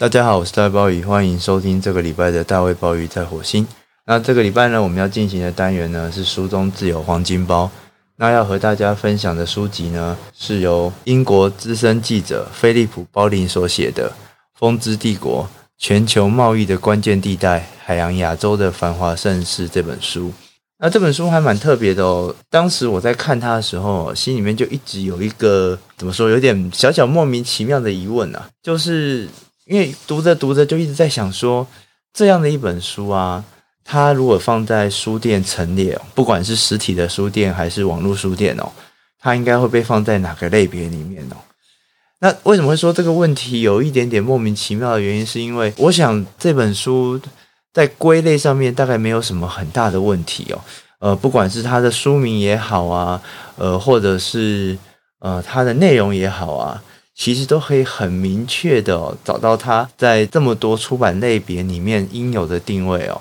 大家好，我是大卫鲍鱼，欢迎收听这个礼拜的大卫鲍鱼在火星。那这个礼拜呢，我们要进行的单元呢是书中自有黄金包。那要和大家分享的书籍呢，是由英国资深记者菲利普·鲍林所写的《风之帝国：全球贸易的关键地带——海洋亚洲的繁华盛世》这本书。那这本书还蛮特别的哦。当时我在看它的时候，心里面就一直有一个怎么说，有点小小莫名其妙的疑问啊，就是因为读着读着就一直在想说，这样的一本书啊，它如果放在书店陈列，不管是实体的书店还是网络书店哦，它应该会被放在哪个类别里面哦？那为什么会说这个问题有一点点莫名其妙的原因，是因为我想这本书。在归类上面大概没有什么很大的问题哦，呃，不管是它的书名也好啊，呃，或者是呃它的内容也好啊，其实都可以很明确的，找到它在这么多出版类别里面应有的定位哦。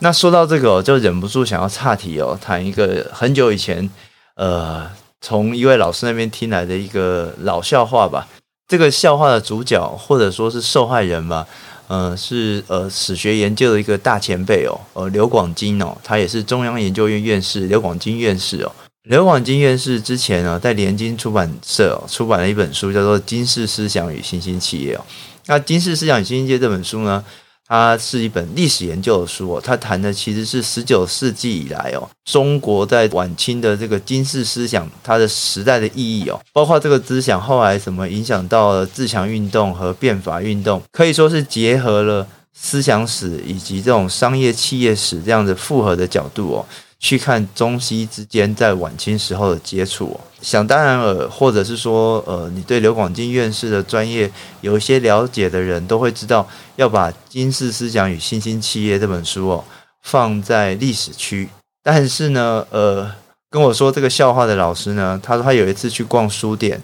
那说到这个哦，就忍不住想要岔题哦，谈一个很久以前呃从一位老师那边听来的一个老笑话吧。这个笑话的主角或者说是受害人吧。呃，是呃史学研究的一个大前辈哦，呃刘广金哦，他也是中央研究院院士刘广金院士哦。刘广金院士之前呢，在联经出版社出版了一本书，叫做《金氏思想与新兴企业》哦。那《金氏思想与新兴企业》这本书呢，它是一本历史研究的书哦，它谈的其实是十九世纪以来哦，中国在晚清的这个金氏思想它的时代的意义哦，包括这个思想后来怎么影响到了自强运动和变法运动，可以说是结合了思想史以及这种商业企业史这样的复合的角度哦。去看中西之间在晚清时候的接触，想当然尔，或者是说，呃，你对刘广进院士的专业有一些了解的人都会知道，要把《金氏思想与新兴企业》这本书哦放在历史区。但是呢，呃，跟我说这个笑话的老师呢，他说他有一次去逛书店，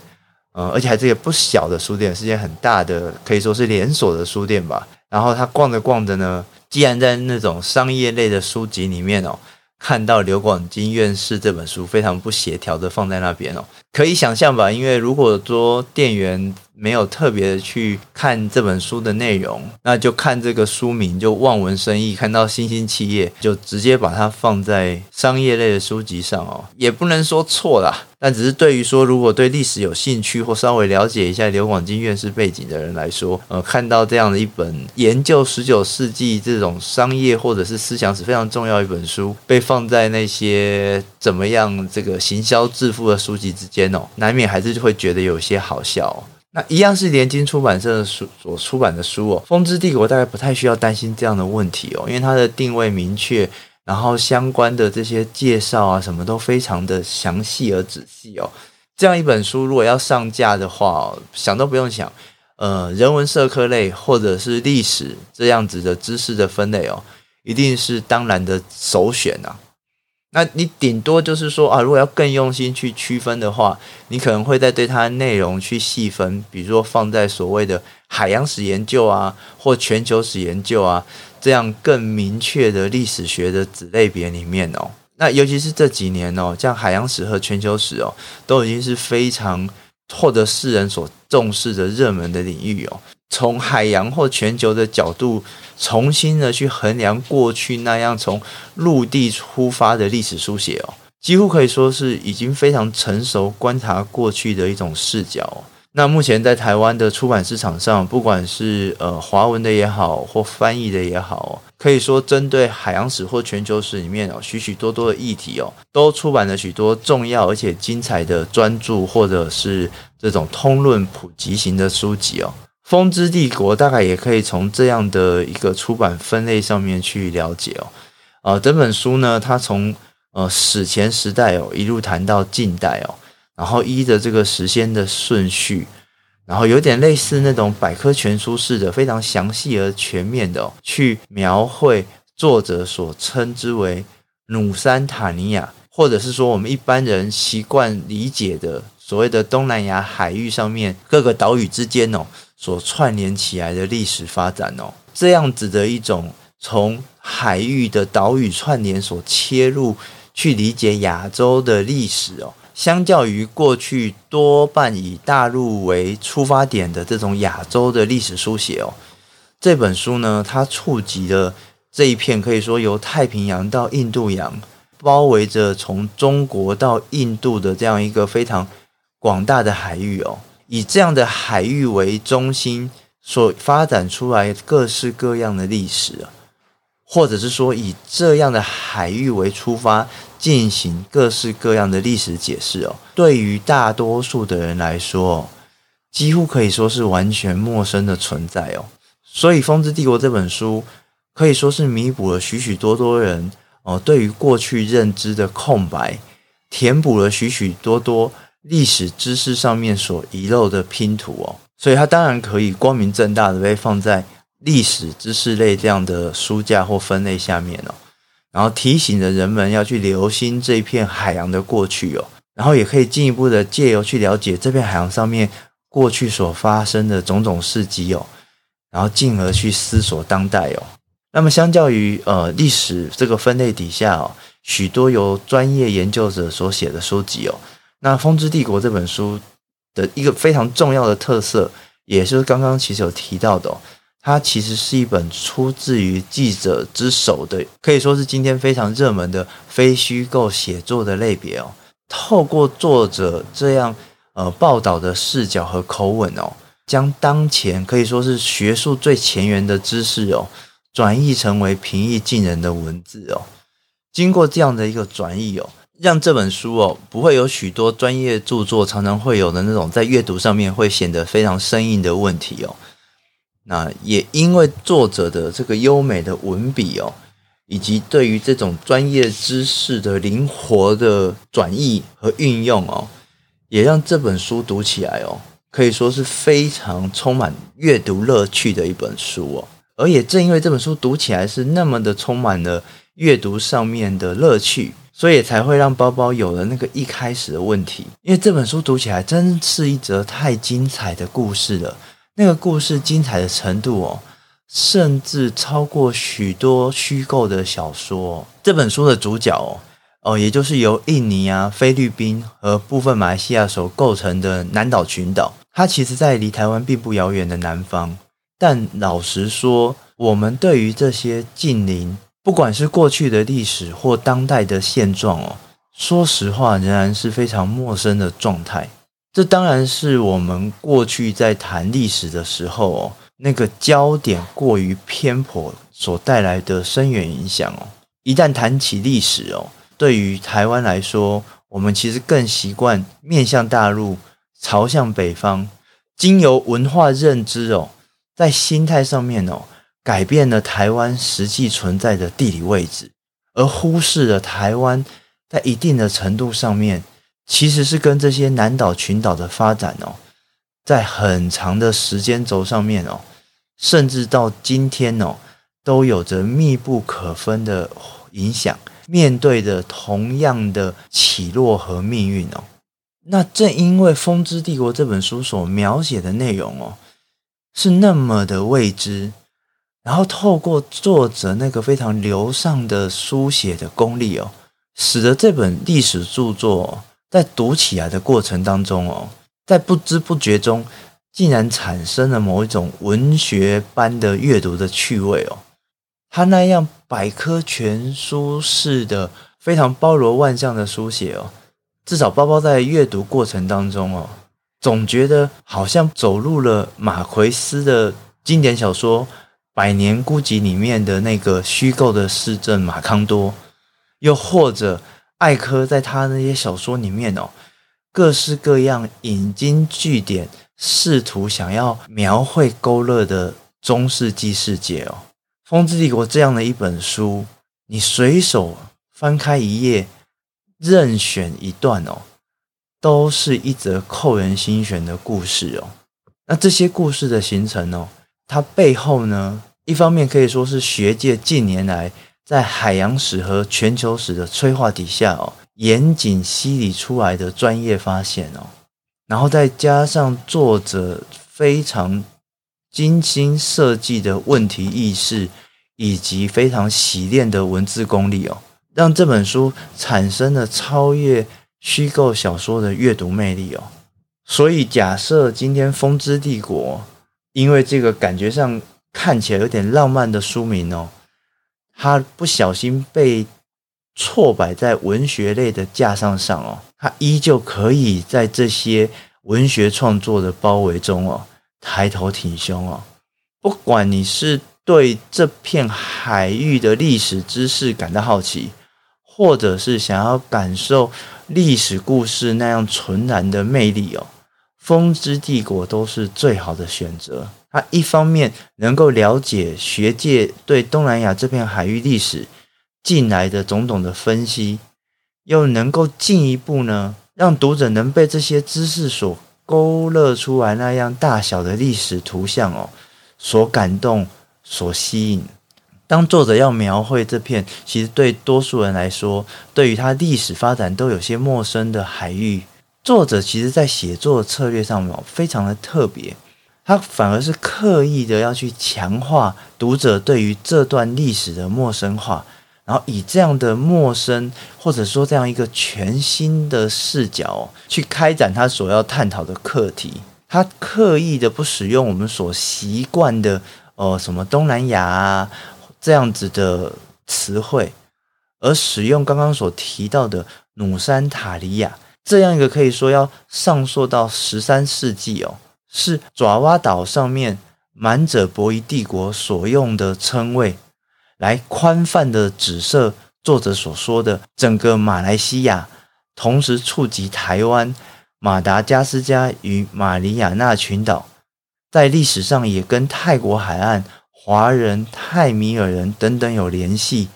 呃，而且还是个不小的书店，是一间很大的，可以说是连锁的书店吧。然后他逛着逛着呢，既然在那种商业类的书籍里面哦。看到刘广金院士这本书非常不协调的放在那边哦，可以想象吧？因为如果说店员没有特别去看这本书的内容，那就看这个书名就望文生义，看到新兴企业就直接把它放在商业类的书籍上哦，也不能说错啦。但只是对于说，如果对历史有兴趣或稍微了解一下刘广金院士背景的人来说，呃，看到这样的一本研究十九世纪这种商业或者是思想史非常重要一本书，被放在那些怎么样这个行销致富的书籍之间难免还是会觉得有些好笑哦。那一样是联经出版社的书所出版的书哦，《风之帝国》大概不太需要担心这样的问题哦，因为它的定位明确。然后相关的这些介绍啊，什么都非常的详细而仔细哦。这样一本书如果要上架的话，想都不用想，呃，人文社科类或者是历史这样子的知识的分类哦，一定是当然的首选啊。那你顶多就是说啊，如果要更用心去区分的话，你可能会在对它的内容去细分，比如说放在所谓的海洋史研究啊，或全球史研究啊。这样更明确的历史学的子类别里面哦，那尤其是这几年哦，像海洋史和全球史哦，都已经是非常获得世人所重视的热门的领域哦。从海洋或全球的角度，重新的去衡量过去那样从陆地出发的历史书写哦，几乎可以说是已经非常成熟观察过去的一种视角。那目前在台湾的出版市场上，不管是呃华文的也好，或翻译的也好，可以说针对海洋史或全球史里面哦许许多多的议题哦，都出版了许多重要而且精彩的专著，或者是这种通论普及型的书籍哦。风之帝国大概也可以从这样的一个出版分类上面去了解哦。呃，整本书呢，它从呃史前时代哦一路谈到近代哦。然后依着这个时间的顺序，然后有点类似那种百科全书式的，非常详细而全面的、去描绘作者所称之为努山塔尼亚，或者是说我们一般人习惯理解的所谓的东南亚海域上面各个岛屿之间哦所串联起来的历史发展哦，这样子的一种从海域的岛屿串联所切入去理解亚洲的历史哦。相较于过去多半以大陆为出发点的这种亚洲的历史书写哦，这本书呢，它触及了这一片可以说由太平洋到印度洋，包围着从中国到印度的这样一个非常广大的海域哦，以这样的海域为中心所发展出来各式各样的历史啊。或者是说以这样的海域为出发进行各式各样的历史解释哦，对于大多数的人来说，几乎可以说是完全陌生的存在哦。所以《风之帝国》这本书可以说是弥补了许许多多人哦对于过去认知的空白，填补了许许多多历史知识上面所遗漏的拼图哦。所以它当然可以光明正大的被放在。历史知识类这样的书架或分类下面哦，然后提醒着人们要去留心这片海洋的过去哦，然后也可以进一步的借由去了解这片海洋上面过去所发生的种种事迹哦，然后进而去思索当代哦。那么相较于呃历史这个分类底下哦，许多由专业研究者所写的书籍哦，那《风之帝国》这本书的一个非常重要的特色，也是刚刚其实有提到的哦。它其实是一本出自于记者之手的，可以说是今天非常热门的非虚构写作的类别哦。透过作者这样呃报道的视角和口吻哦，将当前可以说是学术最前沿的知识哦，转译成为平易近人的文字哦。经过这样的一个转译哦，让这本书哦不会有许多专业著作常常会有的那种在阅读上面会显得非常生硬的问题哦。那也因为作者的这个优美的文笔哦，以及对于这种专业知识的灵活的转译和运用哦，也让这本书读起来哦，可以说是非常充满阅读乐趣的一本书哦。而也正因为这本书读起来是那么的充满了阅读上面的乐趣，所以才会让包包有了那个一开始的问题。因为这本书读起来真是一则太精彩的故事了。那个故事精彩的程度哦，甚至超过许多虚构的小说。这本书的主角哦，哦，也就是由印尼啊、菲律宾和部分马来西亚所构成的南岛群岛，它其实在离台湾并不遥远的南方。但老实说，我们对于这些近邻，不管是过去的历史或当代的现状哦，说实话，仍然是非常陌生的状态。这当然是我们过去在谈历史的时候哦，那个焦点过于偏颇所带来的深远影响哦。一旦谈起历史哦，对于台湾来说，我们其实更习惯面向大陆，朝向北方，经由文化认知哦，在心态上面哦，改变了台湾实际存在的地理位置，而忽视了台湾在一定的程度上面。其实是跟这些南岛群岛的发展哦，在很长的时间轴上面哦，甚至到今天哦，都有着密不可分的影响，面对着同样的起落和命运哦。那正因为《风之帝国》这本书所描写的内容哦，是那么的未知，然后透过作者那个非常流畅的书写的功力哦，使得这本历史著作。在读起来的过程当中哦，在不知不觉中，竟然产生了某一种文学般的阅读的趣味哦。他那样百科全书式的非常包罗万象的书写哦，至少包包在阅读过程当中哦，总觉得好像走入了马奎斯的经典小说《百年孤寂》里面的那个虚构的市镇马康多，又或者。艾柯在他那些小说里面哦，各式各样引经据典，试图想要描绘勾勒的中世纪世界哦，《风之帝国》这样的一本书，你随手翻开一页，任选一段哦，都是一则扣人心弦的故事哦。那这些故事的形成哦，它背后呢，一方面可以说是学界近年来。在海洋史和全球史的催化底下哦，严谨析理出来的专业发现哦，然后再加上作者非常精心设计的问题意识，以及非常洗练的文字功力哦，让这本书产生了超越虚构小说的阅读魅力哦。所以假设今天《风之帝国》因为这个感觉上看起来有点浪漫的书名哦，它不小心被错摆在文学类的架上上哦，它依旧可以在这些文学创作的包围中哦，抬头挺胸哦。不管你是对这片海域的历史知识感到好奇，或者是想要感受历史故事那样纯然的魅力哦，《风之帝国》都是最好的选择。它一方面能够了解学界对东南亚这片海域历史近来的种种的分析，又能够进一步呢，让读者能被这些知识所勾勒出来那样大小的历史图像哦。所感动、所吸引。当作者要描绘这片其实对多数人来说，对于他历史发展都有些陌生的海域，作者其实在写作策略上面非常的特别。他反而是刻意的要去强化读者对于这段历史的陌生化，然后以这样的陌生或者说这样一个全新的视角去开展他所要探讨的课题。他刻意的不使用我们所习惯的，呃，什么东南亚啊这样子的词汇，而使用刚刚所提到的努山塔里亚这样一个可以说要上溯到十三世纪哦，是爪哇岛上面满者伯夷帝国所用的称谓，来宽泛的指涉作者所说的整个马来西亚，同时触及台湾。马达加斯加与马里亚纳群岛，在历史上也跟泰国海岸、华人、泰米尔人等等有联系，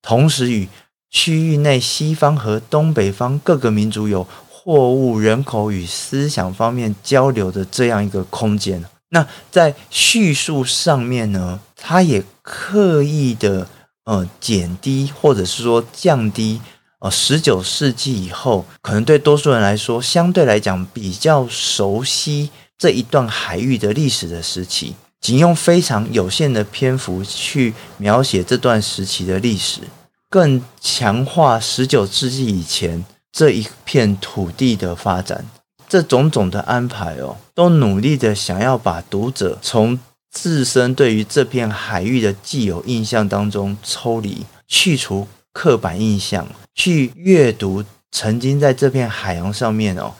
同时与区域内西方和东北方各个民族有货物、人口与思想方面交流的这样一个空间。那在叙述上面呢，他也刻意的呃减低或者是说降低。呃，十九世纪以后，可能对多数人来说，相对来讲比较熟悉这一段海域的历史的时期，仅用非常有限的篇幅去描写这段时期的历史，更强化十九世纪以前这一片土地的发展。这种种的安排哦，都努力的想要把读者从自身对于这片海域的既有印象当中抽离，去除。刻板印象，去阅读曾经在这片海洋上面哦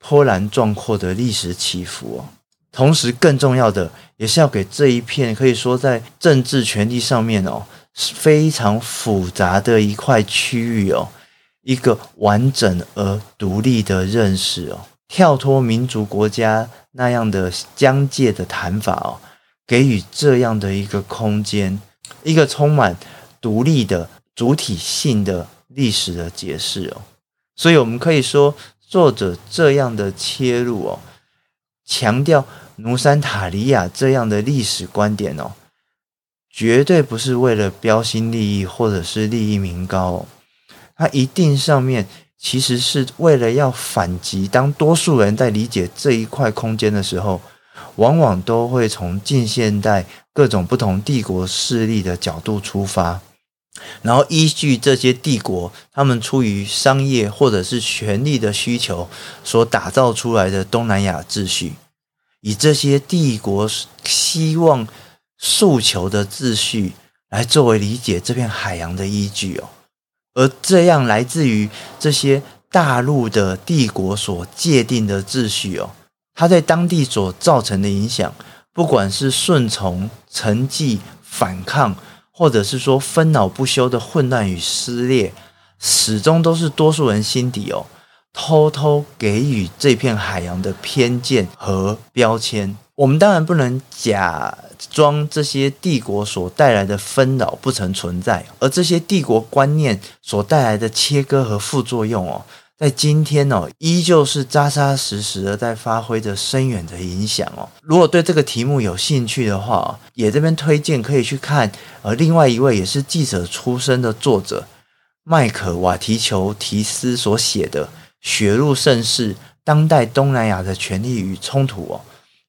波澜壮阔的历史起伏哦，同时更重要的也是要给这一片可以说在政治权力上面哦非常复杂的一块区域哦一个完整而独立的认识哦，跳脱民族国家那样的疆界的谈法哦，给予这样的一个空间，一个充满独立的。主体性的历史的解释哦，所以我们可以说，作者这样的切入哦，强调努山塔里亚这样的历史观点哦，绝对不是为了标新立异或者是利益名高，它一定上面其实是为了要反击，当多数人在理解这一块空间的时候，往往都会从近现代各种不同帝国势力的角度出发。然后依据这些帝国，他们出于商业或者是权力的需求所打造出来的东南亚秩序，以这些帝国希望诉求的秩序来作为理解这片海洋的依据哦。而这样来自于这些大陆的帝国所界定的秩序哦，它在当地所造成的影响，不管是顺从、沉寂、反抗。或者是说纷扰不休的混乱与撕裂，始终都是多数人心底哦，偷偷给予这片海洋的偏见和标签。我们当然不能假装这些帝国所带来的纷扰不曾存在，而这些帝国观念所带来的切割和副作用哦。在今天哦，依旧是扎扎实实的在发挥着深远的影响哦。如果对这个题目有兴趣的话，也这边推荐可以去看呃，另外一位也是记者出身的作者麦可瓦提裘提斯所写的《血路盛世：当代东南亚的权力与冲突》哦，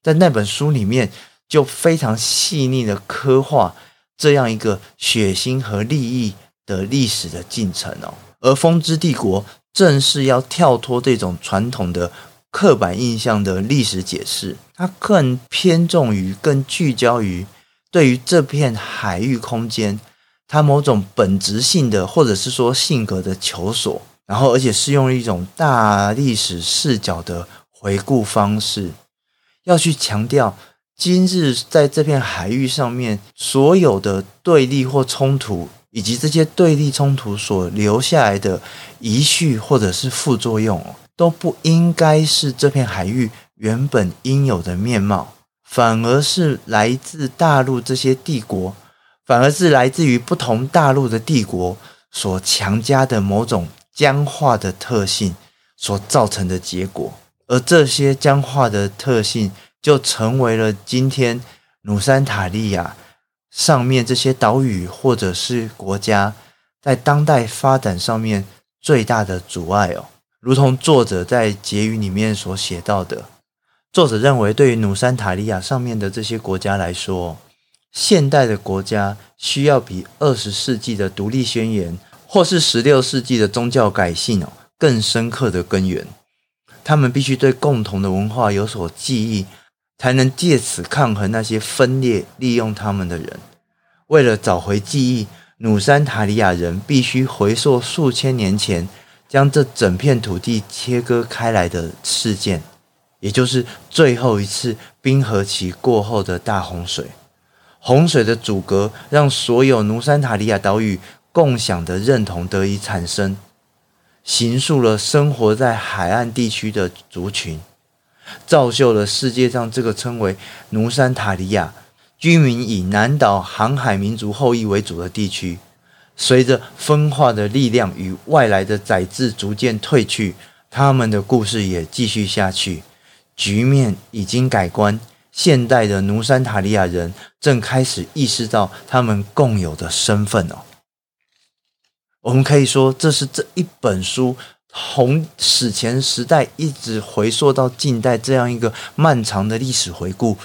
在那本书里面就非常细腻的刻画这样一个血腥和利益的历史的进程哦。而《风之帝国》。正是要跳脱这种传统的刻板印象的历史解释，它更偏重于、更聚焦于对于这片海域空间，它某种本质性的或者是说性格的求索，然后而且是用一种大历史视角的回顾方式，要去强调今日在这片海域上面所有的对立或冲突。以及这些对立冲突所留下来的遗绪或者是副作用，都不应该是这片海域原本应有的面貌，反而是来自大陆这些帝国，反而是来自于不同大陆的帝国所强加的某种僵化的特性所造成的结果，而这些僵化的特性就成为了今天努山塔利亚。上面这些岛屿或者是国家，在当代发展上面最大的阻碍哦，如同作者在结语里面所写到的，作者认为，对于努山塔利亚上面的这些国家来说，现代的国家需要比二十世纪的独立宣言或是十六世纪的宗教改信哦更深刻的根源，他们必须对共同的文化有所记忆。才能借此抗衡那些分裂利用他们的人。为了找回记忆，努山塔利亚人必须回溯数千年前将这整片土地切割开来的事件，也就是最后一次冰河期过后的大洪水。洪水的阻隔让所有努山塔利亚岛屿共享的认同得以产生，形塑了生活在海岸地区的族群。造就了世界上这个称为努山塔利亚、居民以南岛航海民族后裔为主的地区。随着分化的力量与外来的宰制逐渐退去，他们的故事也继续下去。局面已经改观，现代的努山塔利亚人正开始意识到他们共有的身份哦。我们可以说，这是这一本书。从史前时代一直回溯到近代这样一个漫长的历史回顾，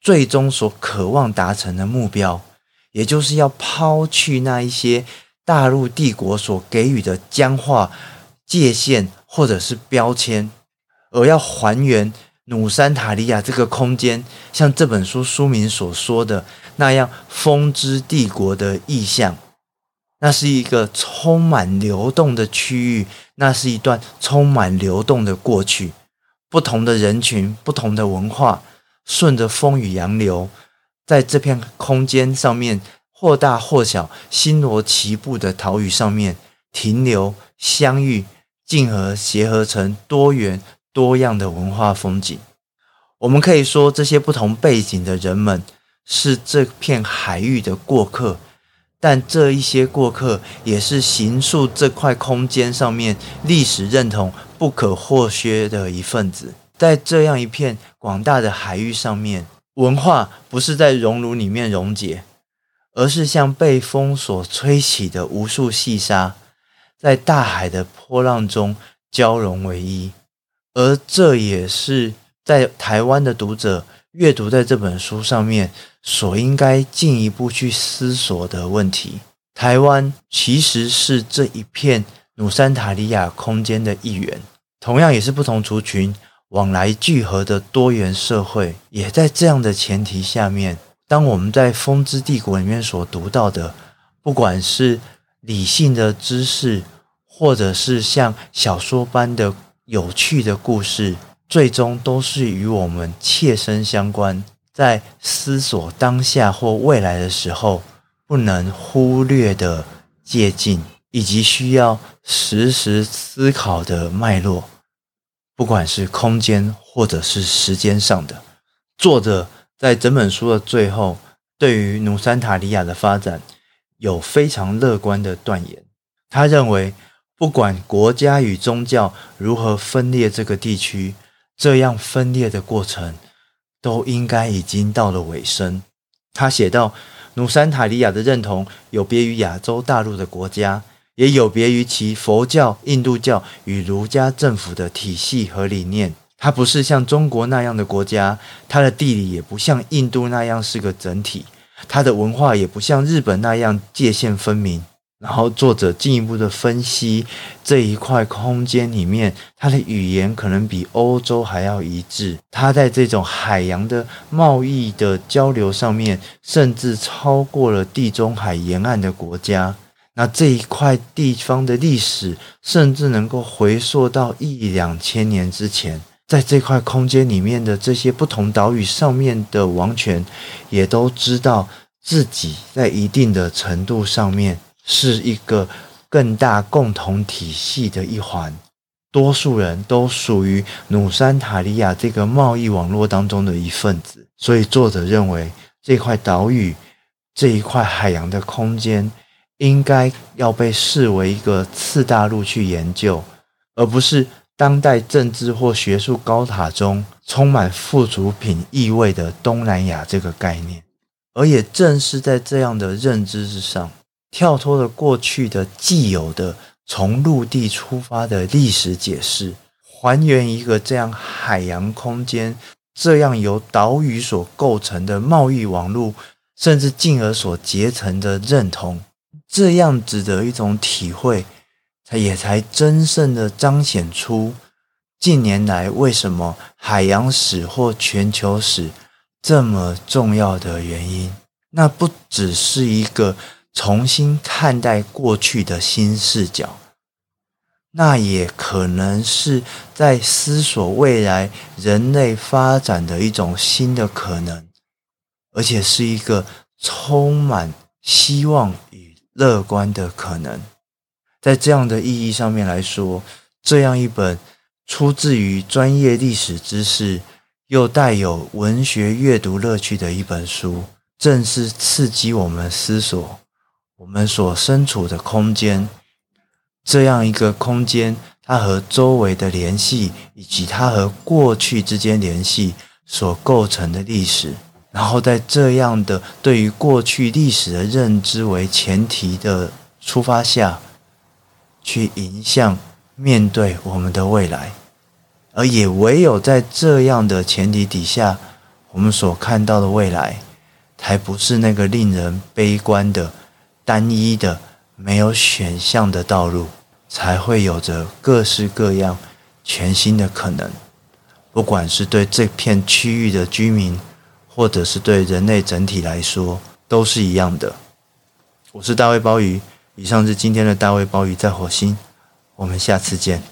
最终所渴望达成的目标，也就是要抛去那一些大陆帝国所给予的僵化界限或者是标签，而要还原努山塔利亚这个空间，像这本书书名所说的那样，风之帝国的意象。那是一个充满流动的区域，那是一段充满流动的过去。不同的人群，不同的文化，顺着风雨洋流，在这片空间上面，或大或小、星罗棋布的岛屿上面停留、相遇、竞合、协合成多元多样的文化风景。我们可以说，这些不同背景的人们是这片海域的过客。但这一些过客也是行塑这块空间上面历史认同不可或缺的一份子。在这样一片广大的海域上面，文化不是在熔炉里面溶解，而是像被风所吹起的无数细沙，在大海的波浪中交融为一。而这也是在台湾的读者阅读在这本书上面。所应该进一步去思索的问题：台湾其实是这一片努山塔利亚空间的一员，同样也是不同族群往来聚合的多元社会。也在这样的前提下面，当我们在《风之帝国》里面所读到的，不管是理性的知识，或者是像小说般的有趣的故事，最终都是与我们切身相关。在思索当下或未来的时候，不能忽略的借镜，以及需要实时思考的脉络，不管是空间或者是时间上的。作者在整本书的最后，对于努山塔利亚的发展有非常乐观的断言。他认为，不管国家与宗教如何分裂这个地区，这样分裂的过程。都应该已经到了尾声。他写道：“努山塔利亚的认同有别于亚洲大陆的国家，也有别于其佛教、印度教与儒家政府的体系和理念。它不是像中国那样的国家，它的地理也不像印度那样是个整体，它的文化也不像日本那样界限分明。然后作者进一步的分析这一块空间里面，它的语言可能比欧洲还要一致。它在这种海洋的贸易的交流上面，甚至超过了地中海沿岸的国家。那这一块地方的历史，甚至能够回溯到一两千年之前。在这块空间里面的这些不同岛屿上面的王权，也都知道自己在一定的程度上面。是一个更大共同体系的一环，多数人都属于努山塔利亚这个贸易网络当中的一份子，所以作者认为这块岛屿这一块海洋的空间应该要被视为一个次大陆去研究，而不是当代政治或学术高塔中充满附属品意味的东南亚这个概念。而也正是在这样的认知之上。跳脱了过去的既有的从陆地出发的历史解释，还原一个这样海洋空间、这样由岛屿所构成的贸易网络，甚至进而所结成的认同，这样子的一种体会，才也才真正的彰显出近年来为什么海洋史或全球史这么重要的原因。那不只是一个。重新看待过去的新视角，那也可能是在思索未来人类发展的一种新的可能，而且是一个充满希望与乐观的可能。在这样的意义上面来说，这样一本出自于专业历史知识又带有文学阅读乐趣的一本书，正是刺激我们思索。我们所身处的空间，这样一个空间，它和周围的联系，以及它和过去之间联系所构成的历史，然后在这样的对于过去历史的认知为前提的出发下，去迎向面对我们的未来，而也唯有在这样的前提底下，我们所看到的未来，才不是那个令人悲观的。单一的、没有选项的道路，才会有着各式各样全新的可能。不管是对这片区域的居民，或者是对人类整体来说，都是一样的。我是大卫鲍鱼，以上是今天的大卫鲍鱼在火星，我们下次见。